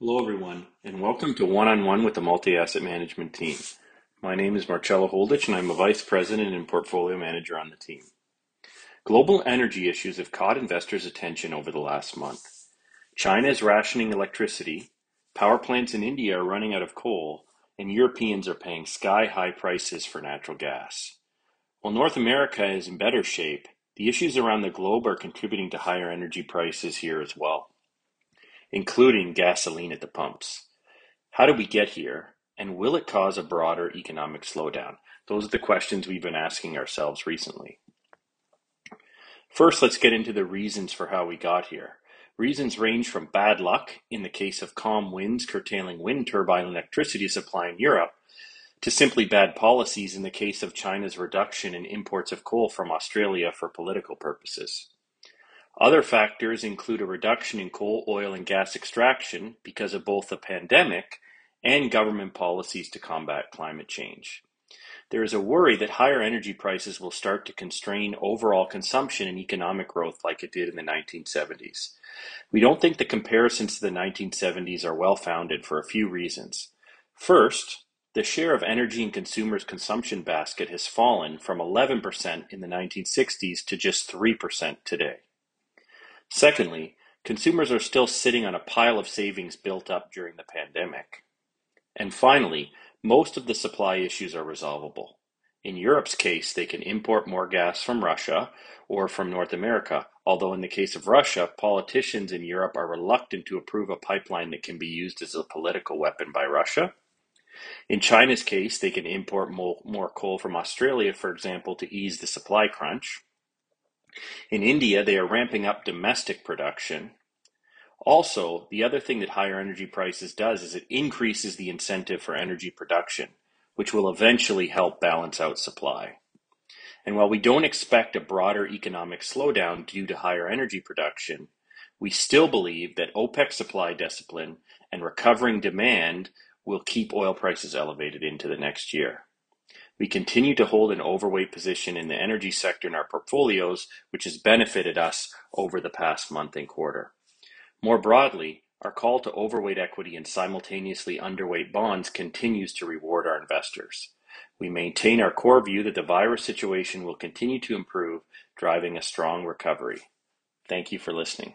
Hello, everyone, and welcome to One on One with the Multi Asset Management team. My name is Marchello Holditch, and I'm a Vice President and Portfolio Manager on the team. Global energy issues have caught investors' attention over the last month. China is rationing electricity, power plants in India are running out of coal, and Europeans are paying sky high prices for natural gas. While North America is in better shape, the issues around the globe are contributing to higher energy prices here as well including gasoline at the pumps. How did we get here, and will it cause a broader economic slowdown? Those are the questions we've been asking ourselves recently. First, let's get into the reasons for how we got here. Reasons range from bad luck, in the case of calm winds curtailing wind turbine electricity supply in Europe, to simply bad policies in the case of China's reduction in imports of coal from Australia for political purposes. Other factors include a reduction in coal, oil, and gas extraction because of both the pandemic and government policies to combat climate change. There is a worry that higher energy prices will start to constrain overall consumption and economic growth like it did in the 1970s. We don't think the comparisons to the 1970s are well founded for a few reasons. First, the share of energy in consumers' consumption basket has fallen from 11% in the 1960s to just 3% today. Secondly, consumers are still sitting on a pile of savings built up during the pandemic. And finally, most of the supply issues are resolvable. In Europe's case, they can import more gas from Russia or from North America, although in the case of Russia, politicians in Europe are reluctant to approve a pipeline that can be used as a political weapon by Russia. In China's case, they can import more, coal from Australia, for example, to ease the supply crunch. In India, they are ramping up domestic production. Also, the other thing that higher energy prices does is it increases the incentive for energy production, which will eventually help balance out supply. And while we don't expect a broader economic slowdown due to higher energy production, we still believe that OPEC supply discipline and recovering demand will keep oil prices elevated into the next year. We continue to hold an overweight position in the energy sector in our portfolios, which has benefited us over the past month and quarter. More broadly, our call to overweight equity and simultaneously underweight bonds continues to reward our investors. We maintain our core view that the virus situation will continue to improve, driving a strong recovery. Thank you for listening.